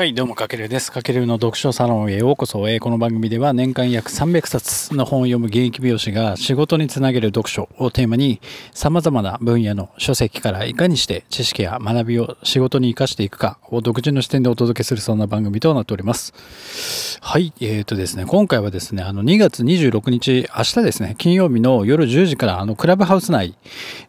はい、どうも、かけるです。かけるの読書サロンへようこそ。この番組では年間約300冊の本を読む現役美容師が仕事につなげる読書をテーマに様々な分野の書籍からいかにして知識や学びを仕事に活かしていくかを独自の視点でお届けするそんな番組となっております。はい、えーとですね、今回はですね、あの2月26日、明日ですね、金曜日の夜10時からあのクラブハウス内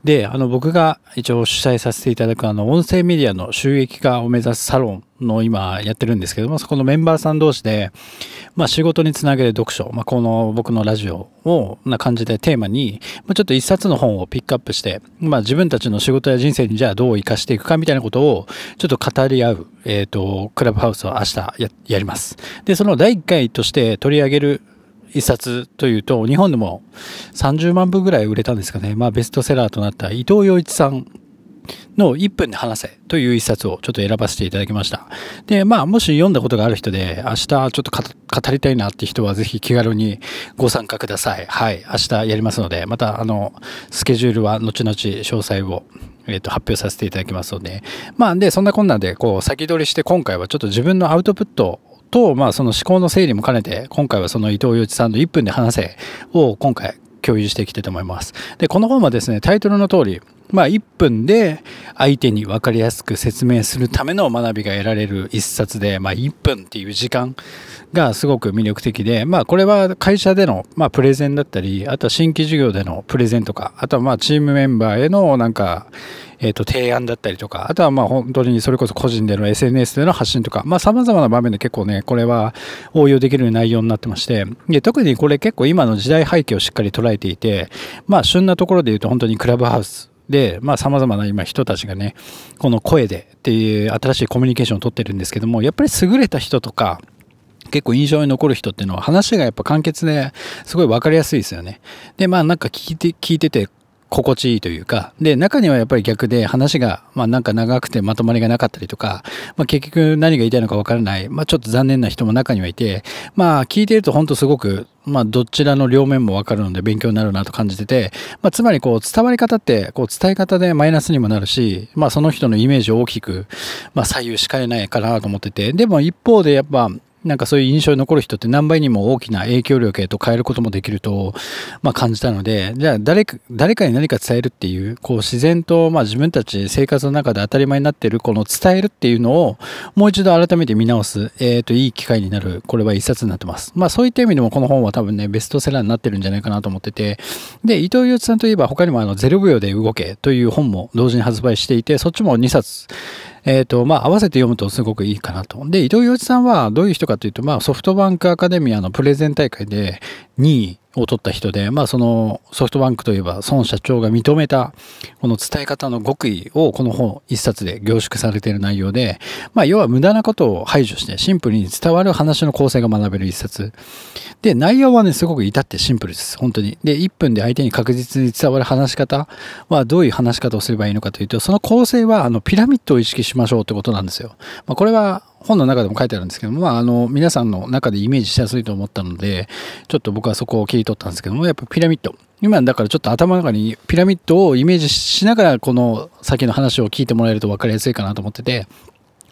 であの僕が一応主催させていただくあの音声メディアの収益化を目指すサロンの今やってるんですけども、そこのメンバーさん同士で、まあ仕事につなげる読書、まあこの僕のラジオを、な感じでテーマに、まあ、ちょっと一冊の本をピックアップして、まあ自分たちの仕事や人生にじゃあどう活かしていくかみたいなことをちょっと語り合う、えっ、ー、と、クラブハウスを明日ややります。で、その第1回として取り上げる一冊というと、日本でも30万部ぐらい売れたんですかね。まあベストセラーとなった伊藤洋一さんの1分で話せという一冊をちょっと選ばせていただきました。で、まあ、もし読んだことがある人で、明日ちょっと語りたいなって人はぜひ気軽にご参加ください。はい。明日やりますので、また、あの、スケジュールは後々詳細をえー、と発表させていただきますので、まあ、で、そんなこんなで、こう、先取りして、今回はちょっと自分のアウトプットと、まあ、その思考の整理も兼ねて、今回はその伊藤洋一さんの1分で話せを今回共有していきたいと思います。で、この本はですね、タイトルの通り、まあ、1分で相手に分かりやすく説明するための学びが得られる一冊で、まあ、1分っていう時間がすごく魅力的で、まあ、これは会社での、まあ、プレゼンだったり、あとは新規授業でのプレゼンとか、あとはまあチームメンバーへのなんか、えっ、と、提案だったりとか、あとはまあ本当にそれこそ個人での SNS での発信とか、まあ様々な場面で結構ね、これは応用できる内容になってまして、で、特にこれ結構今の時代背景をしっかり捉えていて、まあ旬なところで言うと本当にクラブハウス、で、まあ様々な今人たちがね、この声でっていう新しいコミュニケーションをとってるんですけども、やっぱり優れた人とか、結構印象に残る人っていうのは話がやっぱ簡潔ですごい分かりやすいですよね。で、まあなんか聞いて、聞いてて心地いいというか、で、中にはやっぱり逆で話が、まあなんか長くてまとまりがなかったりとか、まあ結局何が言いたいのかわからない、まあちょっと残念な人も中にはいて、まあ聞いてると本当すごく、まあどちらの両面もわかるので勉強になるなと感じてて、まあつまりこう伝わり方って、こう伝え方でマイナスにもなるし、まあその人のイメージを大きく、まあ左右しかねないかなと思ってて、でも一方でやっぱ、なんかそういう印象に残る人って何倍にも大きな影響力へと変えることもできると、まあ、感じたので、じゃあ誰か、誰かに何か伝えるっていう、こう自然と、まあ自分たち生活の中で当たり前になっているこの伝えるっていうのをもう一度改めて見直す、えっ、ー、と、いい機会になる、これは一冊になってます。まあそういった意味でもこの本は多分ね、ベストセラーになってるんじゃないかなと思ってて、で、伊藤洋一さんといえば他にもあの、0秒で動けという本も同時に発売していて、そっちも2冊、えっ、ー、と、まあ、合わせて読むとすごくいいかなと。で、伊藤洋一さんはどういう人かというと、まあ、ソフトバンクアカデミアのプレゼン大会で2位を取った人で、まあそのソフトバンクといえば孫社長が認めたこの伝え方の極意をこの本一冊で凝縮されている内容で、まあ要は無駄なことを排除してシンプルに伝わる話の構成が学べる一冊。で、内容はね、すごく至ってシンプルです。本当に。で、1分で相手に確実に伝わる話し方はどういう話し方をすればいいのかというと、その構成はあのピラミッドを意識しましょうってことなんですよ。まあこれは本の中でも書いてあるんですけども、まあ、あの、皆さんの中でイメージしやすいと思ったので、ちょっと僕はそこを切り取ったんですけども、やっぱピラミッド。今だからちょっと頭の中にピラミッドをイメージしながらこの先の話を聞いてもらえると分かりやすいかなと思ってて、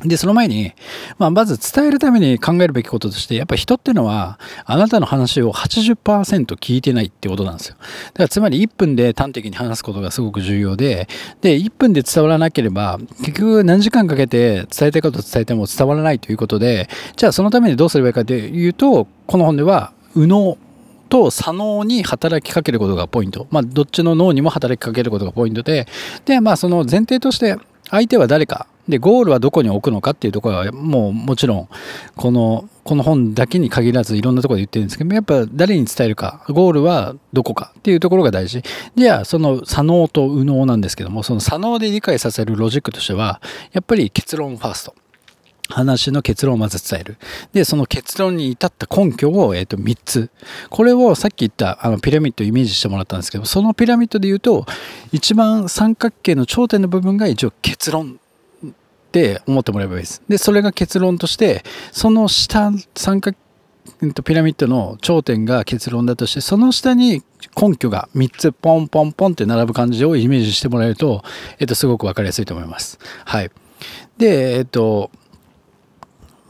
で、その前に、まあ、まず伝えるために考えるべきこととして、やっぱ人っていうのは、あなたの話を80%聞いてないってことなんですよ。だからつまり1分で端的に話すことがすごく重要で、で、1分で伝わらなければ、結局何時間かけて伝えたいことを伝えても伝わらないということで、じゃあそのためにどうすればいいかというと、この本では、右脳と左脳に働きかけることがポイント。まあ、どっちの脳にも働きかけることがポイントで、で、まあ、その前提として、相手は誰か、で、ゴールはどこに置くのかっていうところは、もうもちろん、この、この本だけに限らずいろんなところで言ってるんですけど、やっぱ誰に伝えるか、ゴールはどこかっていうところが大事。じゃあ、その左脳と右脳なんですけども、その左脳で理解させるロジックとしては、やっぱり結論ファースト。話の結論をまず伝える。で、その結論に至った根拠を、えっ、ー、と、3つ。これをさっき言ったあのピラミッドをイメージしてもらったんですけど、そのピラミッドで言うと、一番三角形の頂点の部分が一応結論って思ってもらえばいいです。で、それが結論として、その下、三角ピラミッドの頂点が結論だとして、その下に根拠が3つポンポンポンって並ぶ感じをイメージしてもらえると、えっと、すごくわかりやすいと思います。はい。で、えっと、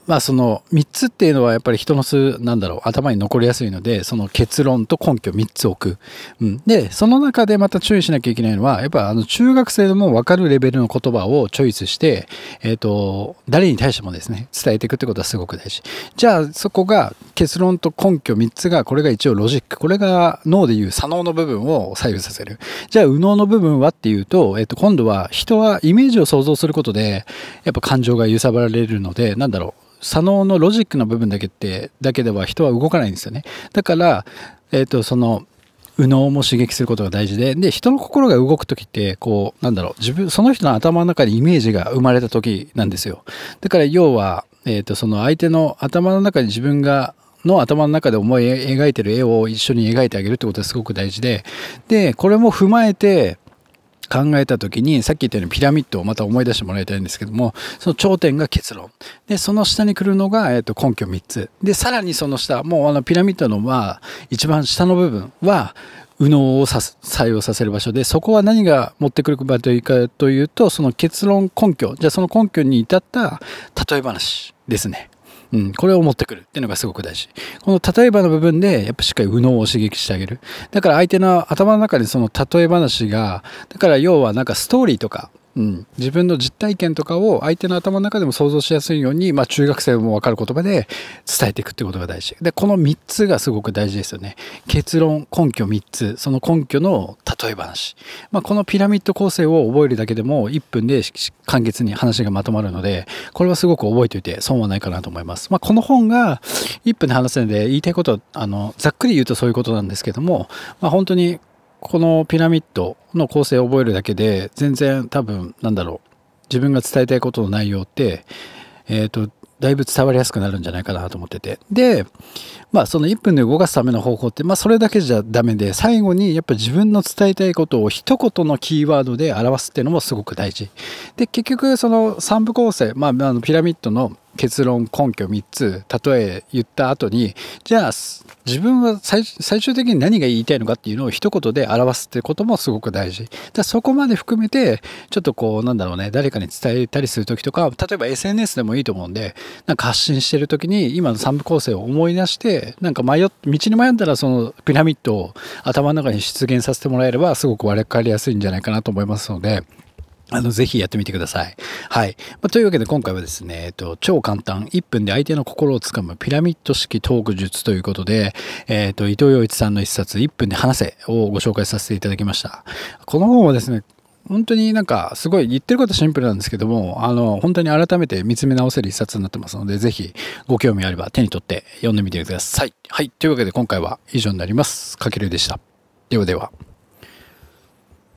まあその3つっていうのはやっぱり人の数なんだろう。頭に残りやすいのでその結論と根拠3つ置く、うん、でその中でまた注意しなきゃいけないのはやっぱあの中学生でも分かるレベルの言葉をチョイスして、えーと、誰に対してもですね伝えていくってことはすごく大事。じゃあそこが結論と根拠3つがこれが一応ロジック。これが脳でいう左脳の部分を左右させる。じゃあ右脳の部分はっていうと,、えー、と今度は人はイメージを想像することでやっぱ感情が揺さぶられるのでなんだろう。左脳のロジックの部分だけってだけでは人は動かないんですよねだからえっ、ー、とその右脳も刺激することが大事でで人の心が動く時ってこうなんだろう自分その人の頭の中にイメージが生まれた時なんですよだから要は、えー、とその相手の頭の中に自分がの頭の中で思い描いてる絵を一緒に描いてあげるってことはすごく大事ででこれも踏まえて考えた時にさっき言ったようにピラミッドをまた思い出してもらいたいんですけどもその頂点が結論。でその下に来るのが、えー、と根拠3つ。でさらにその下もうあのピラミッドのまあ一番下の部分は右脳を採用させる場所。でそこは何が持ってくるかというかというとその結論根拠。じゃあその根拠に至った例え話ですね。うん、これを持ってくるっていうのがすごく大事。この例えばの部分で、やっぱしっかり右脳を刺激してあげる。だから相手の頭の中にその例え話が、だから要はなんかストーリーとか、うん、自分の実体験とかを相手の頭の中でも想像しやすいように、まあ、中学生も分かる言葉で伝えていくってことが大事でこの3つがすごく大事ですよね結論根拠3つその根拠の例え話、まあ、このピラミッド構成を覚えるだけでも1分で簡潔に話がまとまるのでこれはすごく覚えておいて損はないかなと思います、まあ、この本が1分で話せるので言いたいことはあのざっくり言うとそういうことなんですけども、まあ、本当にこのピラミッドの構成を覚えるだけで全然多分なんだろう自分が伝えたいことの内容ってえっ、ー、とだいぶ伝わりやすくなるんじゃないかなと思ってて。でまあその1分で動かすための方法ってまあそれだけじゃダメで最後にやっぱ自分の伝えたいことを一言のキーワードで表すっていうのもすごく大事。で結局その3部構成まああのピラミッドの結論根拠3つ例え言った後にじゃあ自分は最終的に何が言いたいのかっていうのを一言で表すってこともすごく大事。だそこまで含めてちょっとこうなんだろうね誰かに伝えたりする時とか例えば SNS でもいいと思うんでなんか発信してる時に今の3部構成を思い出してなんか迷道に迷ったらそのピラミッドを頭の中に出現させてもらえればすごく分かりやすいんじゃないかなと思いますのであの、ぜひやってみてください。はい。まあ、というわけで今回はですね、えっと、超簡単、1分で相手の心をつかむピラミッド式トーク術ということで、えっと、伊藤洋一さんの一冊、1分で話せをご紹介させていただきました。この本はですね、本当になんかすごい言ってることシンプルなんですけども、あの、本当に改めて見つめ直せる一冊になってますので、ぜひご興味あれば手に取って読んでみてください。はい。というわけで今回は以上になります。かけるでした。ではでは。